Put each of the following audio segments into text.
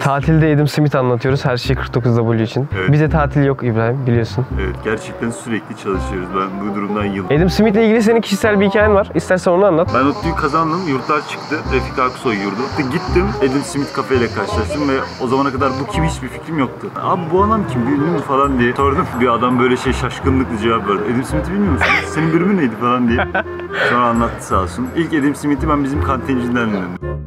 Tatilde Adam Smith anlatıyoruz her şey 49W için. Evet. Bize tatil yok İbrahim biliyorsun. Evet gerçekten sürekli çalışıyoruz. Ben bu durumdan yıldım. Adam Smith'le ilgili senin kişisel bir hikayen var. İstersen onu anlat. Ben ODTÜ'yü kazandım, yurtlar çıktı. Refik Aksoy yurdu. Gittim, Adam Smith kafeyle karşılaştım ve o zamana kadar bu kim hiçbir fikrim yoktu. Abi bu adam kim, ünlü mü falan diye sordum. Bir adam böyle şey şaşkınlıkla cevap verdi. Adam Smith'i bilmiyor musun? Senin bölümün neydi falan diye. Sonra anlattı sağ olsun. İlk Adam Smith'i ben bizim kantinciden dinledim.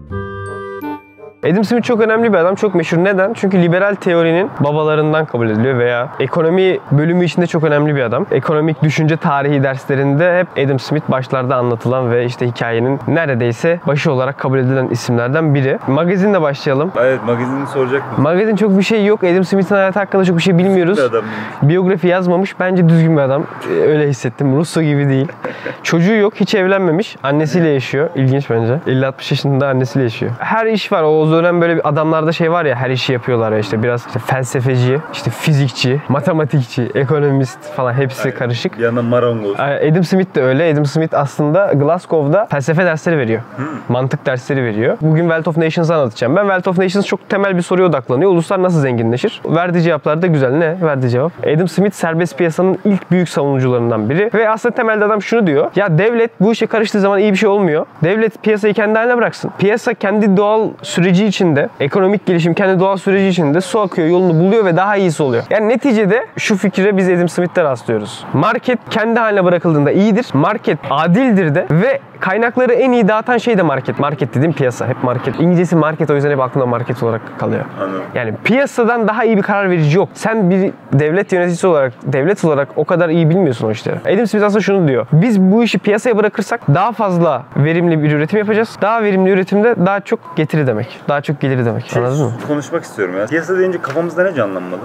Adam Smith çok önemli bir adam, çok meşhur. Neden? Çünkü liberal teorinin babalarından kabul ediliyor veya ekonomi bölümü içinde çok önemli bir adam. Ekonomik düşünce tarihi derslerinde hep Adam Smith başlarda anlatılan ve işte hikayenin neredeyse başı olarak kabul edilen isimlerden biri. Magazinle başlayalım. Evet magazinini soracaktım. Magazin çok bir şey yok. Adam Smith'in hayatı hakkında çok bir şey bilmiyoruz. Bir adam. Biyografi yazmamış. Bence düzgün bir adam. Öyle hissettim. Russo gibi değil. Çocuğu yok. Hiç evlenmemiş. Annesiyle yaşıyor. İlginç bence. 50-60 yaşında annesiyle yaşıyor. Her iş var. O dönem böyle bir adamlarda şey var ya her işi yapıyorlar ya işte biraz işte felsefeci, işte fizikçi, matematikçi, ekonomist falan hepsi karışık. Bir yandan marangoz. Adam Smith de öyle. Adam Smith aslında Glasgow'da felsefe dersleri veriyor. Mantık dersleri veriyor. Bugün Wealth of Nations'ı anlatacağım. Ben Wealth of Nations çok temel bir soruya odaklanıyor. Uluslar nasıl zenginleşir? Verdiği cevaplar da güzel. Ne? Verdiği cevap. Adam Smith serbest piyasanın ilk büyük savunucularından biri. Ve aslında temelde adam şunu diyor. Ya devlet bu işe karıştığı zaman iyi bir şey olmuyor. Devlet piyasayı kendi haline bıraksın. Piyasa kendi doğal süreci içinde, ekonomik gelişim kendi doğal süreci içinde su akıyor, yolunu buluyor ve daha iyisi oluyor. Yani neticede şu fikre biz Adam Smith'te rastlıyoruz. Market kendi haline bırakıldığında iyidir. Market adildir de ve kaynakları en iyi dağıtan şey de market. Market dediğim piyasa. Hep market. İngilizcesi market o yüzden hep aklımda market olarak kalıyor. Anladım. Yani piyasadan daha iyi bir karar verici yok. Sen bir devlet yöneticisi olarak, devlet olarak o kadar iyi bilmiyorsun o işleri. Adam Smith aslında şunu diyor. Biz bu işi piyasaya bırakırsak daha fazla verimli bir üretim yapacağız. Daha verimli üretimde daha çok getiri demek. Daha çok geliri demek. Anladın mı? Konuşmak istiyorum ya. Piyasa deyince kafamızda ne canlanmalı?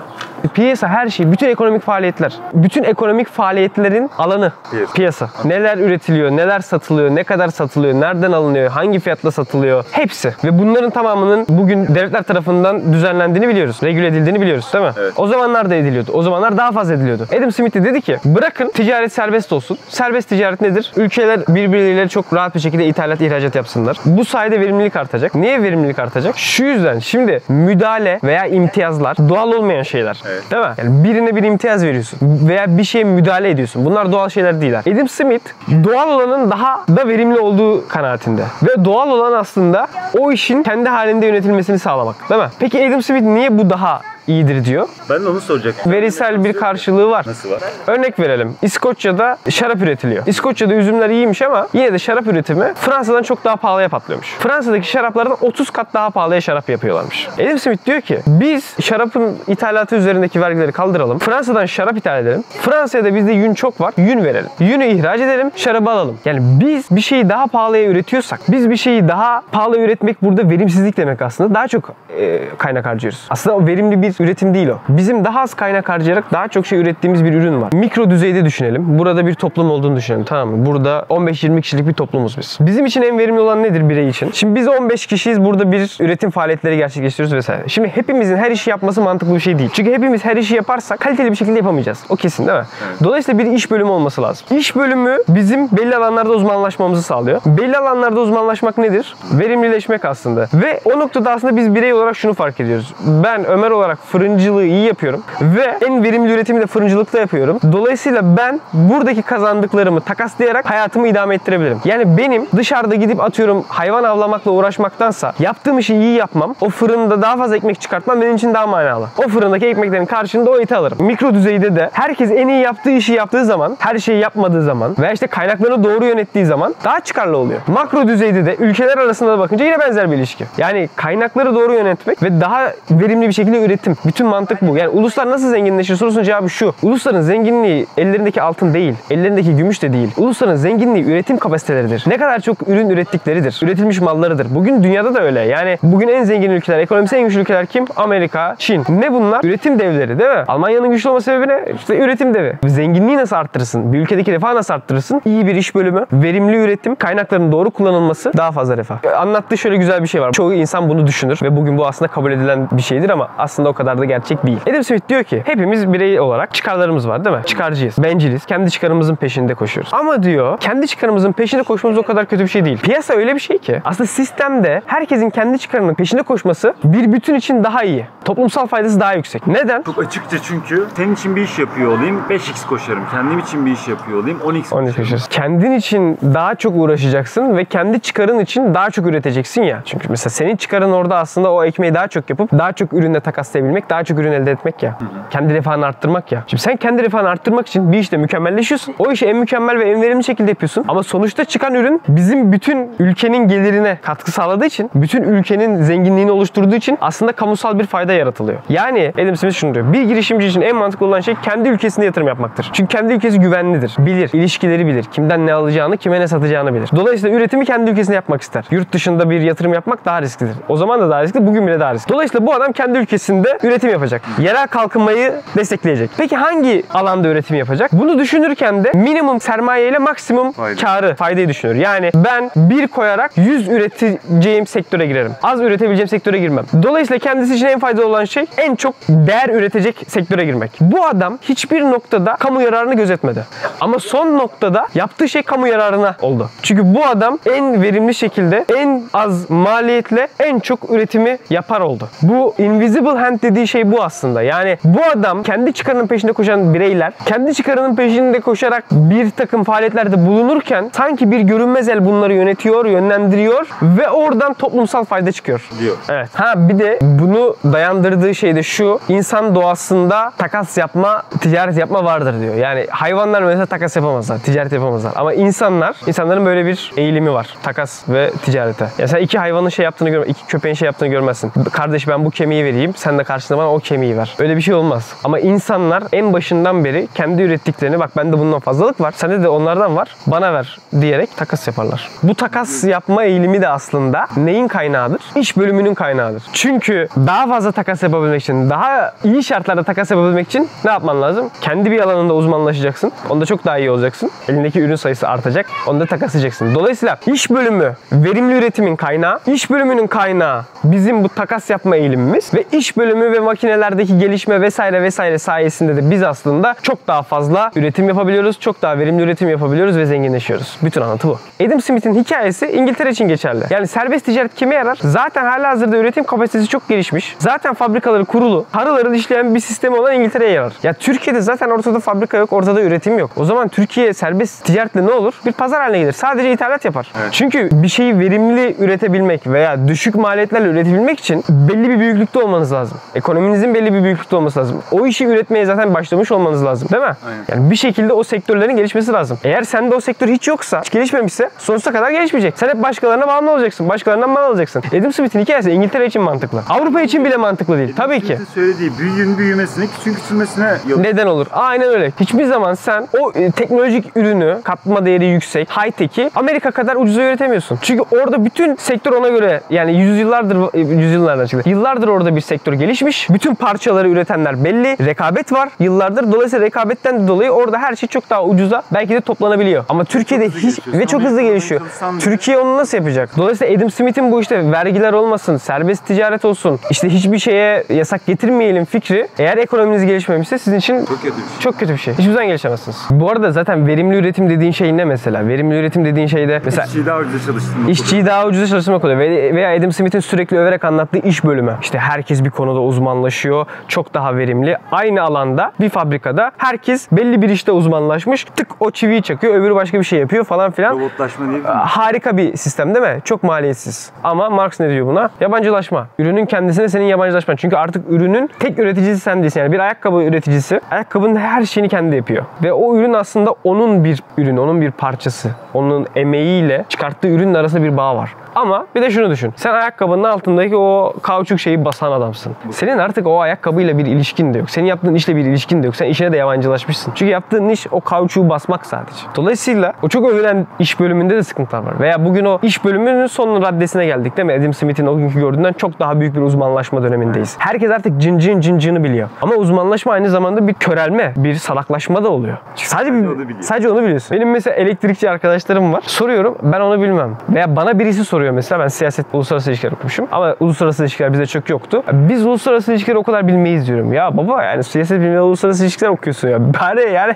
Piyasa her şey, bütün ekonomik faaliyetler, bütün ekonomik faaliyetlerin alanı Piyasa. piyasa. Neler üretiliyor, neler satılıyor, ne kadar satılıyor, nereden alınıyor, hangi fiyatla satılıyor, hepsi. Ve bunların tamamının bugün devletler tarafından düzenlendiğini biliyoruz. Regüle edildiğini biliyoruz değil mi? Evet. O zamanlar da ediliyordu. O zamanlar daha fazla ediliyordu. Adam Smith de dedi ki bırakın ticaret serbest olsun. Serbest ticaret nedir? Ülkeler birbirleriyle çok rahat bir şekilde ithalat ihracat yapsınlar. Bu sayede verimlilik artacak. Niye verimlilik artacak? Şu yüzden şimdi müdahale veya imtiyazlar doğal olmayan şeyler. Evet. Değil mi? Yani birine bir imtiyaz veriyorsun veya bir şeye müdahale ediyorsun. Bunlar doğal şeyler değiller. Adam Smith doğal olanın daha da verimli olduğu kanaatinde. Ve doğal olan aslında o işin kendi halinde yönetilmesini sağlamak. Değil mi? Peki Adam Smith niye bu daha iyidir diyor? Ben de onu soracaktım. Verisel bir karşılığı var. Nasıl var? Örnek verelim. İskoçya'da şarap üretiliyor. İskoçya'da üzümler iyiymiş ama yine de şarap üretimi Fransa'dan çok daha pahalıya patlıyormuş. Fransa'daki şaraplardan 30 kat daha pahalıya şarap yapıyorlarmış. Adam Smith diyor ki biz şarapın ithalatı üzerindeki vergileri kaldıralım. Fransa'dan şarap ithal edelim. Fransa'ya da bizde yün çok var. Yün verelim. Yünü ihraç edelim. Şarabı alalım. Yani biz bir şeyi daha pahalıya üretiyorsak biz bir şeyi daha pahalı üretmek burada verimsizlik demek aslında. Daha çok e, kaynak harcıyoruz. Aslında o verimli bir üretim değil o. Bizim daha az kaynak harcayarak daha çok şey ürettiğimiz bir ürün var. Mikro düzeyde düşünelim. Burada bir toplum olduğunu düşünelim tamam mı? Burada 15-20 kişilik bir toplumuz biz. Bizim için en verimli olan nedir birey için? Şimdi biz 15 kişiyiz. Burada bir üretim faaliyetleri gerçekleştiriyoruz vesaire. Şimdi hepimizin her işi yapması mantıklı bir şey değil. Çünkü hepimiz her işi yaparsak kaliteli bir şekilde yapamayacağız. O kesin değil mi? Dolayısıyla bir iş bölümü olması lazım. İş bölümü bizim belli alanlarda uzmanlaşmamızı sağlıyor. Belli alanlarda uzmanlaşmak nedir? Verimlileşmek aslında. Ve o noktada aslında biz birey olarak şunu fark ediyoruz. Ben Ömer olarak fırıncılığı iyi yapıyorum ve en verimli üretimi de fırıncılıkta yapıyorum. Dolayısıyla ben buradaki kazandıklarımı takaslayarak hayatımı idame ettirebilirim. Yani benim dışarıda gidip atıyorum hayvan avlamakla uğraşmaktansa yaptığım işi iyi yapmam, o fırında daha fazla ekmek çıkartmam benim için daha manalı. O fırındaki ekmeklerin karşılığında o eti alırım. Mikro düzeyde de herkes en iyi yaptığı işi yaptığı zaman, her şeyi yapmadığı zaman veya işte kaynaklarını doğru yönettiği zaman daha çıkarlı oluyor. Makro düzeyde de ülkeler arasında da bakınca yine benzer bir ilişki. Yani kaynakları doğru yönetmek ve daha verimli bir şekilde üretim. Bütün mantık bu. Yani uluslar nasıl zenginleşir sorusunun cevabı şu. Ulusların zenginliği ellerindeki altın değil, ellerindeki gümüş de değil. Ulusların zenginliği üretim kapasiteleridir. Ne kadar çok ürün ürettikleridir. Üretilmiş mallarıdır. Bugün dünyada da öyle. Yani bugün en zengin ülkeler, ekonomisi en güçlü ülkeler kim? Amerika, Çin. Ne bunlar? Üretim devleri değil mi? Almanya'nın güçlü olma sebebi ne? İşte üretim devi. Zenginliği nasıl arttırırsın? Bir ülkedeki refahı nasıl arttırırsın? İyi bir iş bölümü, verimli üretim, kaynakların doğru kullanılması daha fazla refah. Anlattığı şöyle güzel bir şey var. Çoğu insan bunu düşünür ve bugün bu aslında kabul edilen bir şeydir ama aslında o kadar kadar da gerçek değil. Adam Smith diyor ki hepimiz birey olarak çıkarlarımız var değil mi? Çıkarcıyız, benciliz, kendi çıkarımızın peşinde koşuyoruz. Ama diyor kendi çıkarımızın peşinde koşmamız o kadar kötü bir şey değil. Piyasa öyle bir şey ki aslında sistemde herkesin kendi çıkarının peşinde koşması bir bütün için daha iyi. Toplumsal faydası daha yüksek. Neden? Çok açıkça çünkü senin için bir iş yapıyor olayım 5x koşarım. Kendim için bir iş yapıyor olayım 10x Onu koşarım. yaşıyoruz. Kendin için daha çok uğraşacaksın ve kendi çıkarın için daha çok üreteceksin ya. Çünkü mesela senin çıkarın orada aslında o ekmeği daha çok yapıp daha çok ürünle takaslayabilmek, daha çok ürün elde etmek ya. Kendi refahını arttırmak ya. Şimdi sen kendi refahını arttırmak için bir işte mükemmelleşiyorsun. O işi en mükemmel ve en verimli şekilde yapıyorsun. Ama sonuçta çıkan ürün bizim bütün ülkenin gelirine katkı sağladığı için, bütün ülkenin zenginliğini oluşturduğu için aslında kamusal bir fayda yaratılıyor. Yani Adam Smith şunu diyor. Bir girişimci için en mantıklı olan şey kendi ülkesinde yatırım yapmaktır. Çünkü kendi ülkesi güvenlidir. Bilir, ilişkileri bilir. Kimden ne alacağını, kime ne satacağını bilir. Dolayısıyla üretimi kendi ülkesinde yapmak ister. Yurt dışında bir yatırım yapmak daha risklidir. O zaman da daha riskli, bugün bile daha riskli. Dolayısıyla bu adam kendi ülkesinde üretim yapacak. Yerel kalkınmayı destekleyecek. Peki hangi alanda üretim yapacak? Bunu düşünürken de minimum sermaye ile maksimum Fayda. karı, faydayı düşünür. Yani ben bir koyarak 100 üreteceğim sektöre girerim. Az üretebileceğim sektöre girmem. Dolayısıyla kendisi için en faydalı olan şey en çok değer üretecek sektöre girmek. Bu adam hiçbir noktada kamu yararını gözetmedi. Ama son noktada yaptığı şey kamu yararına oldu. Çünkü bu adam en verimli şekilde en az maliyetle en çok üretimi yapar oldu. Bu invisible hand dediği şey bu aslında. Yani bu adam kendi çıkarının peşinde koşan bireyler kendi çıkarının peşinde koşarak bir takım faaliyetlerde bulunurken sanki bir görünmez el bunları yönetiyor, yönlendiriyor ve oradan toplumsal fayda çıkıyor. diyor. Evet. Ha bir de bunu dayandırdığı şey de şu. insan doğasında takas yapma, ticaret yapma vardır diyor. Yani hayvanlar mesela takas yapamazlar, ticaret yapamazlar. Ama insanlar, insanların böyle bir eğilimi var. Takas ve ticarete. Ya sen iki hayvanın şey yaptığını görmezsin, iki köpeğin şey yaptığını görmezsin. Kardeş ben bu kemiği vereyim, sen de karşılığında bana o kemiği ver. Öyle bir şey olmaz. Ama insanlar en başından beri kendi ürettiklerini bak bende bundan fazlalık var, sende de onlardan var, bana ver diyerek takas yaparlar. Bu takas yapma eğilimi de aslında neyin kaynağıdır? İş bölümünün kaynağıdır. Çünkü daha fazla takas yapabilmek için, daha iyi şartlarda takas yapabilmek için ne yapman lazım? Kendi bir alanında uzmanlaşacaksın. Onda çok daha iyi olacaksın. Elindeki ürün sayısı artacak. Onu da takaslayacaksın. Dolayısıyla iş bölümü verimli üretimin kaynağı, iş bölümünün kaynağı bizim bu takas yapma eğilimimiz ve iş bölümü ve makinelerdeki gelişme vesaire vesaire sayesinde de biz aslında çok daha fazla üretim yapabiliyoruz. Çok daha verimli üretim yapabiliyoruz ve zenginleşiyoruz. Bütün anlatı bu. Adam Smith'in hikayesi İngiltere için geçerli. Yani serbest ticaret kime yarar? Zaten halihazırda üretim kapasitesi çok gelişmiş. Zaten fabrikaları kurulu. Harıl işleyen bir sistemi olan İngiltere'ye yarar. Ya Türkiye'de zaten ortada fabrika yok, ortada üretim yok. O zaman Türkiye serbest ticaretle ne olur? Bir pazar haline gelir. Sadece ithalat yapar. Evet. Çünkü bir şeyi verimli üretebilmek veya düşük maliyetlerle üretebilmek için belli bir büyüklükte olmanız lazım. Ekonominizin belli bir büyüklükte olması lazım. O işi üretmeye zaten başlamış olmanız lazım değil mi? Aynen. Yani bir şekilde o sektörlerin gelişmesi lazım. Eğer sende o sektör hiç yoksa, hiç gelişmemişse sonsuza kadar gelişmeyecek. Sen hep başkalarına bağımlı olacaksın. Başkalarından mal alacaksın. Adam Smith'in hikayesi İngiltere için mantıklı. Avrupa için bile mantıklı değil. Tabii ki. Söylediği büyüğün büyümesine, küçüğün küçülmesine yol. Neden olur? Aynen öyle. Hiçbir zaman sen o e, teknolojik ürünü, katma değeri yüksek, high tech'i Amerika kadar ucuza üretemiyorsun. Çünkü orada bütün sektör ona göre yani yüzyıllardır, e, yüzyıllardan çıktı. Yıllardır orada bir sektör gelişmiş. Bütün parçaları üretenler belli. Rekabet var yıllardır. Dolayısıyla rekabetten dolayı orada her şey çok daha ucuza belki de toplanabiliyor. Ama Türkiye'de hiç ve çok hızlı gelişiyor. Türkiye onu nasıl yapacak? Dolayısıyla Adam Smith'in bu işte vergiler olmasın, serbest ticaret olsun, işte hiçbir şeye yasak getirmeyelim fikri eğer ekonominiz gelişmemişse sizin için Çok kötü bir şey. çok kötü bir şey. Hiçbir zaman gelişemezsiniz. Bu arada zaten verimli üretim dediğin şey ne mesela? Verimli üretim dediğin şeyde mesela İşçiyi daha ucuza çalıştırmak. İşçiyi daha ucuza çalıştırmak oluyor. Ve- Veya Adam Smith'in sürekli överek anlattığı iş bölümü. İşte herkes bir konuda uzmanlaşıyor. Çok daha verimli. Aynı alanda bir fabrikada herkes belli bir işte uzmanlaşmış. Tık o çiviyi çakıyor. Öbürü başka bir şey yapıyor falan filan. Robotlaşma diye bir Harika bir sistem değil mi? Çok maliyetsiz. Ama Marx ne diyor buna? Yabancılaşma. Ürünün kendisine senin yabancılaşman. Çünkü artık ürünün tek üreticisi sen değilsin. Yani bir ayakkabı üreticisi ayakkabının her şeyini kendi yapıyor. Ve o ürün aslında onun bir ürün, onun bir parçası. Onun emeğiyle çıkarttığı ürünün arasında bir bağ var. Ama bir de şunu düşün. Sen ayakkabının altındaki o kauçuk şeyi basan adamsın. Senin artık o ayakkabıyla bir ilişkin de yok. Senin yaptığın işle bir ilişkin de yok. Sen işine de yabancılaşmışsın. Çünkü yaptığın iş o kauçuğu basmak sadece. Dolayısıyla o çok övülen iş bölümünde de sıkıntılar var. Veya bugün o iş bölümünün son raddesine geldik değil mi? Adam Smith'in o günkü gördüğünden çok daha büyük bir uzmanlaşma dönemindeyiz. Herkes artık cincin cincini biliyor. Ama uzmanlaşma aynı zamanda bir körelme, bir salaklaşma da oluyor. Sadece, onu sadece onu biliyorsun. Benim mesela elektrikçi arkadaşlarım var. Soruyorum ben onu bilmem. Veya bana birisi soruyor soruyor mesela. Ben siyaset, uluslararası ilişkiler okumuşum. Ama uluslararası ilişkiler bize çok yoktu. Biz uluslararası ilişkileri o kadar bilmeyiz diyorum. Ya baba yani siyaset bilmiyor, uluslararası ilişkiler okuyorsun ya. Bari yani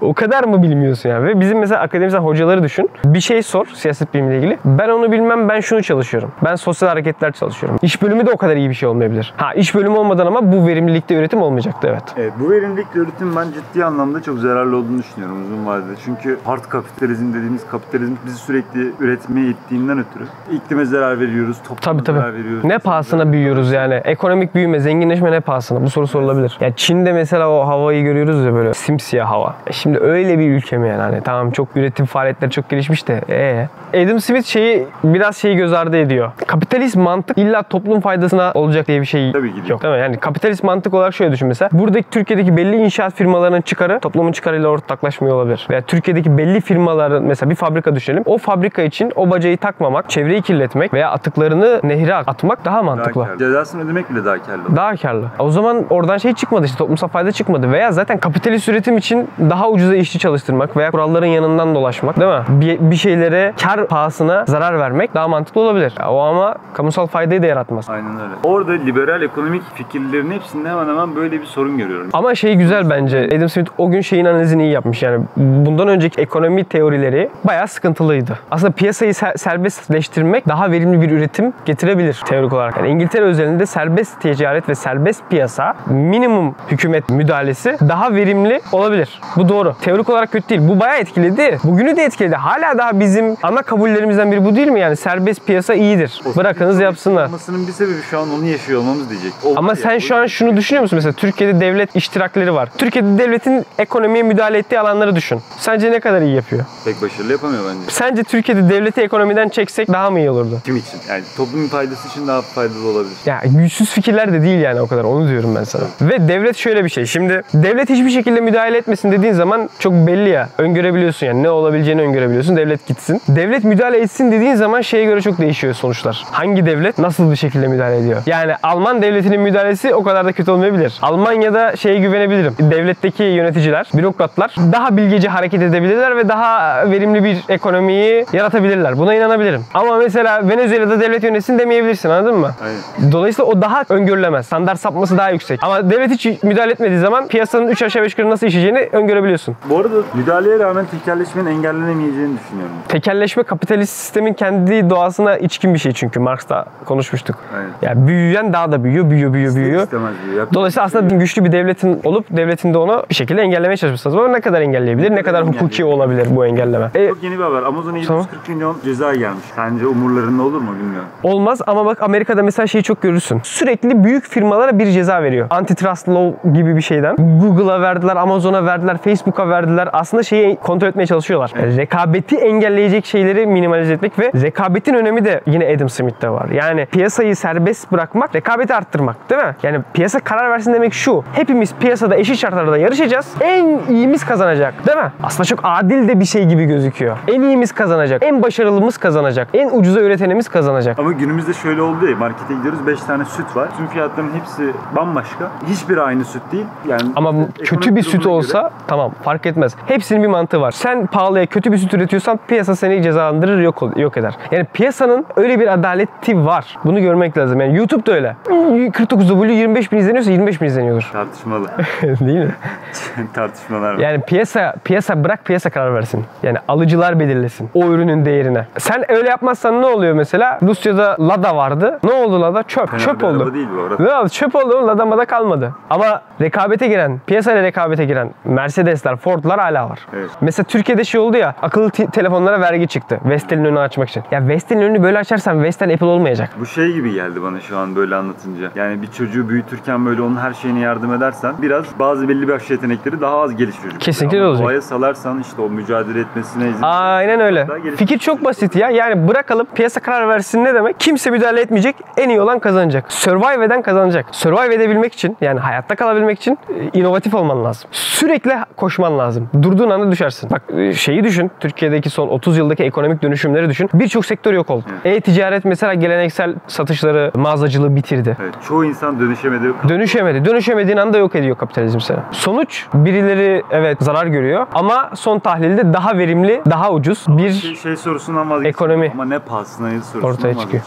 o kadar mı bilmiyorsun yani? Ve bizim mesela akademisyen hocaları düşün. Bir şey sor siyaset bilimiyle ilgili. Ben onu bilmem, ben şunu çalışıyorum. Ben sosyal hareketler çalışıyorum. İş bölümü de o kadar iyi bir şey olmayabilir. Ha iş bölümü olmadan ama bu verimlilikte üretim olmayacaktı evet. Evet, bu verimlilikle üretim ben ciddi anlamda çok zararlı olduğunu düşünüyorum uzun vadede. Çünkü hard kapitalizm dediğimiz kapitalizm bizi sürekli üretmeye ittiğinden ötürü iklime zarar veriyoruz, topluma Tabii tabii. zarar veriyoruz. Ne pahasına büyüyoruz yani? Ekonomik büyüme, zenginleşme ne pahasına? Bu soru sorulabilir. Ya Çin'de mesela o havayı görüyoruz ya böyle simsiyah hava. E Şimdi öyle bir ülke mi yani? Hani tamam çok üretim faaliyetleri çok gelişmiş de ee. Adam Smith şeyi biraz şeyi göz ardı ediyor. Kapitalist mantık illa toplum faydasına olacak diye bir şey Tabii ki yok. Değil mi? Yani kapitalist mantık olarak şöyle düşün mesela. Buradaki Türkiye'deki belli inşaat firmalarının çıkarı toplumun çıkarıyla ortaklaşmıyor olabilir. Veya Türkiye'deki belli firmaların mesela bir fabrika düşünelim. O fabrika için o bacayı takmamak, çevreyi kirletmek veya atıklarını nehre atmak daha Daha mantıklı. karlı. Cezasını ödemek bile daha karlı. Daha karlı. O zaman oradan şey çıkmadı işte toplumsal fayda çıkmadı. Veya zaten kapitalist üretim için daha ucuza işçi çalıştırmak veya kuralların yanından dolaşmak değil mi? Bir, bir şeylere kar pahasına zarar vermek daha mantıklı olabilir. O ama kamusal faydayı da yaratmaz. Aynen öyle. Orada liberal ekonomik fikirlerin hepsinde hemen hemen böyle bir sorun görüyorum. Ama şey güzel bence. Adam Smith o gün şeyin analizini iyi yapmış. Yani bundan önceki ekonomi teorileri bayağı sıkıntılıydı. Aslında piyasayı ser- serbestleştirmek daha verimli bir üretim getirebilir teorik olarak. Yani İngiltere özelinde serbest ticaret ve serbest piyasa minimum hükümet müdahalesi daha verimli olabilir. Bu doğru. Teorik olarak kötü değil. Bu bayağı etkiledi. Bugünü de etkiledi. Hala daha bizim ana kabullerimizden biri bu değil mi? Yani serbest piyasa iyidir. Bırakınız yapsınlar. Olmasının bir sebebi şu an onu yaşıyor olmamız diyecek. Oldu Ama sen şu o- an şunu düşünüyor musun? Mesela Türkiye'de devlet iştirakleri var. Türkiye'de devletin ekonomiye müdahale ettiği alanları düşün. Sence ne kadar iyi yapıyor? pek başarılı yapamıyor bence. Sence Türkiye'de devleti ekonomiden çeksek daha mı iyi olurdu? Kim için? Yani toplumun faydası için daha faydalı olabilir. Ya güçsüz fikirler de değil yani o kadar. Onu diyorum ben sana. Ve devlet şöyle bir şey. Şimdi devlet hiçbir şekilde müdahale etmesin dediğin zaman çok belli ya. Öngörebiliyorsun yani. Ne olabileceğini öngörebiliyorsun. Devlet gitsin. Devlet müdahale etsin dediğin zaman şeye göre çok değişiyor sonuçlar. Hangi devlet nasıl bir şekilde müdahale ediyor? Yani Alman devletinin müdahalesi o kadar da kötü olmayabilir. Almanya'da şeye güvenebilirim. Devletteki yöneticiler, bürokratlar daha bilgece hareket edebilirler ve daha verimli bir ekonomiyi yaratabilirler. Buna inanabilirim. Ama mesela Venezuela'da devlet yönetsin demeyebilirsin anladın mı? Aynen. Dolayısıyla o daha öngörülemez. Standart sapması daha yüksek. Ama devlet hiç müdahale etmediği zaman piyasanın 3 aşağı 5 yukarı nasıl işleyeceğini öngörebiliyorsun. Bu arada müdahaleye rağmen tekelleşmenin engellenemeyeceğini düşünüyorum. Tekelleşme kapitalist sistemin kendi doğasına içkin bir şey çünkü. Marx'ta konuşmuştuk. Aynen. Yani büyüyen daha da büyüyor, büyüyor, büyüyor, büyüyor. İstemez diyor. Yapacak Dolayısıyla şey aslında güçlü bir devletin olup devletin de onu bir şekilde engellemeye çalışması lazım. Ama ne kadar engelleyebilir, ne kadar hukuki olabilir bu engelleme? E, Çok yeni bir haber. Amazon'a Tamam. 740 milyon ceza gelmiş. Sence umurlarında olur mu bilmiyorum. Olmaz ama bak Amerika'da mesela şeyi çok görürsün. Sürekli büyük firmalara bir ceza veriyor. Antitrust law gibi bir şeyden. Google'a verdiler, Amazon'a verdiler, Facebook'a verdiler. Aslında şeyi kontrol etmeye çalışıyorlar. Rekabeti engelleyecek şeyleri minimalize etmek ve rekabetin önemi de yine Adam Smith'te var. Yani piyasayı serbest bırakmak, rekabeti arttırmak değil mi? Yani piyasa karar versin demek şu. Hepimiz piyasada eşit şartlarda yarışacağız. En iyimiz kazanacak değil mi? Aslında çok adil de bir şey gibi gözüküyor. En iyimiz kazanacak. En başarılımız kazanacak. En ucuza üretenimiz kazanacak. Ama günümüzde şöyle oldu ya markete gidiyoruz 5 tane süt var. Tüm fiyatların hepsi bambaşka. Hiçbir aynı süt değil. Yani Ama kötü bir süt olsa göre- tamam fark etmez. Hepsinin bir mantığı var. Sen pahalıya kötü bir süt üretiyorsan piyasa seni cezalandırır yok yok eder. Yani piyasanın öyle bir adaleti var. Bunu görmek lazım. Yani YouTube da öyle. 49W 25 bin izleniyorsa 25 bin izleniyordur. tartışmalı. Değil mi? Tartışmalar var. Yani piyasa piyasa bırak piyasa karar versin. Yani alıcılar belirlesin o ürünün değerine. Sen öyle yapmazsan ne oluyor mesela? Rusya'da Lada vardı. Ne oldu Lada? Çöp. Fena Çöp oldu. değil bu arada. Ne? Çöp oldu. Lada mada kalmadı. Ama rekabete giren, piyasayla rekabete giren Mercedesler, Ford'lar hala var. Evet. Mesela Türkiye'de şey oldu ya, akıllı te- telefonlara vergi çıktı. Vestel'in önünü açmak için. Ya Vestel'in önünü böyle açarsan Vestel Apple olmayacak. Bu şey gibi geldi bana şu an böyle anlatınca. Yani bir çocuğu büyütürken böyle onun her şeyine yardım edersen biraz bazı belli başlı yetenekleri daha az gelişir. Kesinlikle Ama olacak. Doğaya salarsan işte o mücadele etmesine izin Aynen öyle. Fikir çok basit ya. Yani bırakalım piyasa karar versin ne demek? Kimse müdahale etmeyecek. En iyi olan kazanacak. Survive eden kazanacak. Survive edebilmek için yani hayatta kalabilmek için e, inovatif olman lazım. Sürekli koşman lazım. Durduğun anda düşersin. Bak e, şeyi düşün. Türkiye'deki son 30 yıldaki ekonomik dönüşümleri düşün. Birçok sektör yok oldu. E-ticaret mesela geleneksel satışları, mağazacılığı bitirdi. Evet, çoğu insan dönüşemedi. Dönüşemedi. Dönüşemediğin anda yok ediyor kapitalizm seni. Sonuç birileri evet zarar görüyor ama son tahlilde daha verimli, daha ucuz Şey, bir şey sorusundan vazgeçtim. Ekonomi. Ama ne pahasına sorusunu Ortaya çıkıyor.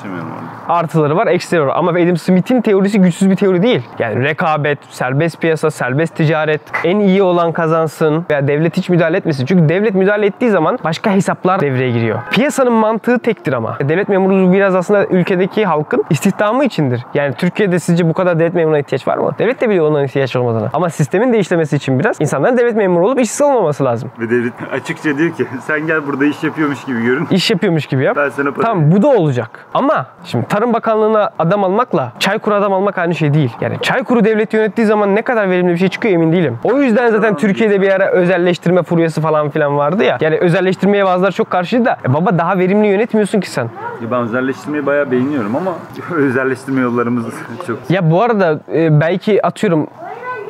Artıları var, eksileri var. Ama Adam Smith'in teorisi güçsüz bir teori değil. Yani rekabet, serbest piyasa, serbest ticaret, en iyi olan kazansın veya devlet hiç müdahale etmesin. Çünkü devlet müdahale ettiği zaman başka hesaplar devreye giriyor. Piyasanın mantığı tektir ama. Devlet memurluğu biraz aslında ülkedeki halkın istihdamı içindir. Yani Türkiye'de sizce bu kadar devlet memuruna ihtiyaç var mı? Devlet de biliyor onların ihtiyaç olmadığını. Ama sistemin değişmesi için biraz insanların devlet memuru olup işsiz olmaması lazım. Ve devlet açıkça diyor ki sen gel burada iş yapıyormuş gibi görün. İş yapıyormuş gibi yap. Ben sana para Tamam bu da olacak. Ama şimdi Tarım Bakanlığı'na adam almakla Çaykur adam almak aynı şey değil. Yani Çaykur'u devlet yönettiği zaman ne kadar verimli bir şey çıkıyor emin değilim. O yüzden zaten Türkiye'de bir ara özelleştirme furyası falan filan vardı ya. Yani özelleştirmeye bazıları çok karşıydı da. E baba daha verimli yönetmiyorsun ki sen. Ya ben özelleştirmeyi bayağı beğeniyorum ama özelleştirme yollarımız çok Ya bu arada e, belki atıyorum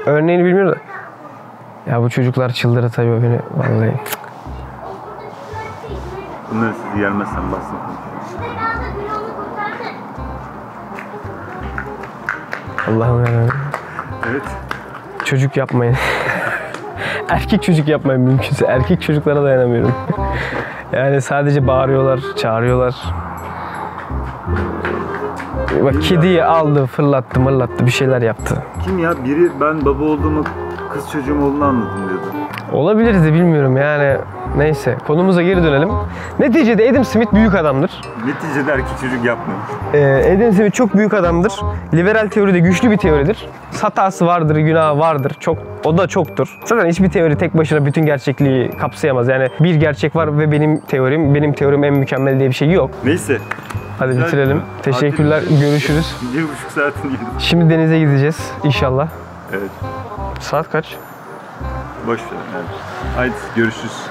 örneğini bilmiyorum da. Ya bu çocuklar çıldırtıyor beni vallahi. Bunları siz gelmezsen bassın. Allah'ım ya. Evet. Çocuk yapmayın. Erkek çocuk yapmayın mümkünse. Erkek çocuklara dayanamıyorum. yani sadece bağırıyorlar, çağırıyorlar. Bak kediyi aldı, fırlattı, mırlattı, bir şeyler yaptı. Kim ya? Biri ben baba olduğumu kız çocuğum olduğunu anladım diyordu. Olabilir de bilmiyorum yani. Neyse konumuza geri dönelim. Neticede Adam Smith büyük adamdır. Neticede erkek çocuk yapmıyor. Ee, Adam Smith çok büyük adamdır. Liberal teori de güçlü bir teoridir. Hatası vardır, günahı vardır. Çok, o da çoktur. Zaten hiçbir teori tek başına bütün gerçekliği kapsayamaz. Yani bir gerçek var ve benim teorim, benim teorim en mükemmel diye bir şey yok. Neyse. Hadi Güzel bitirelim. bir- Teşekkürler. Hadi. Görüşürüz. Bir buçuk saatin. Şimdi denize gideceğiz inşallah. Evet. Saat kaç? Boş ver. Haydi görüşürüz.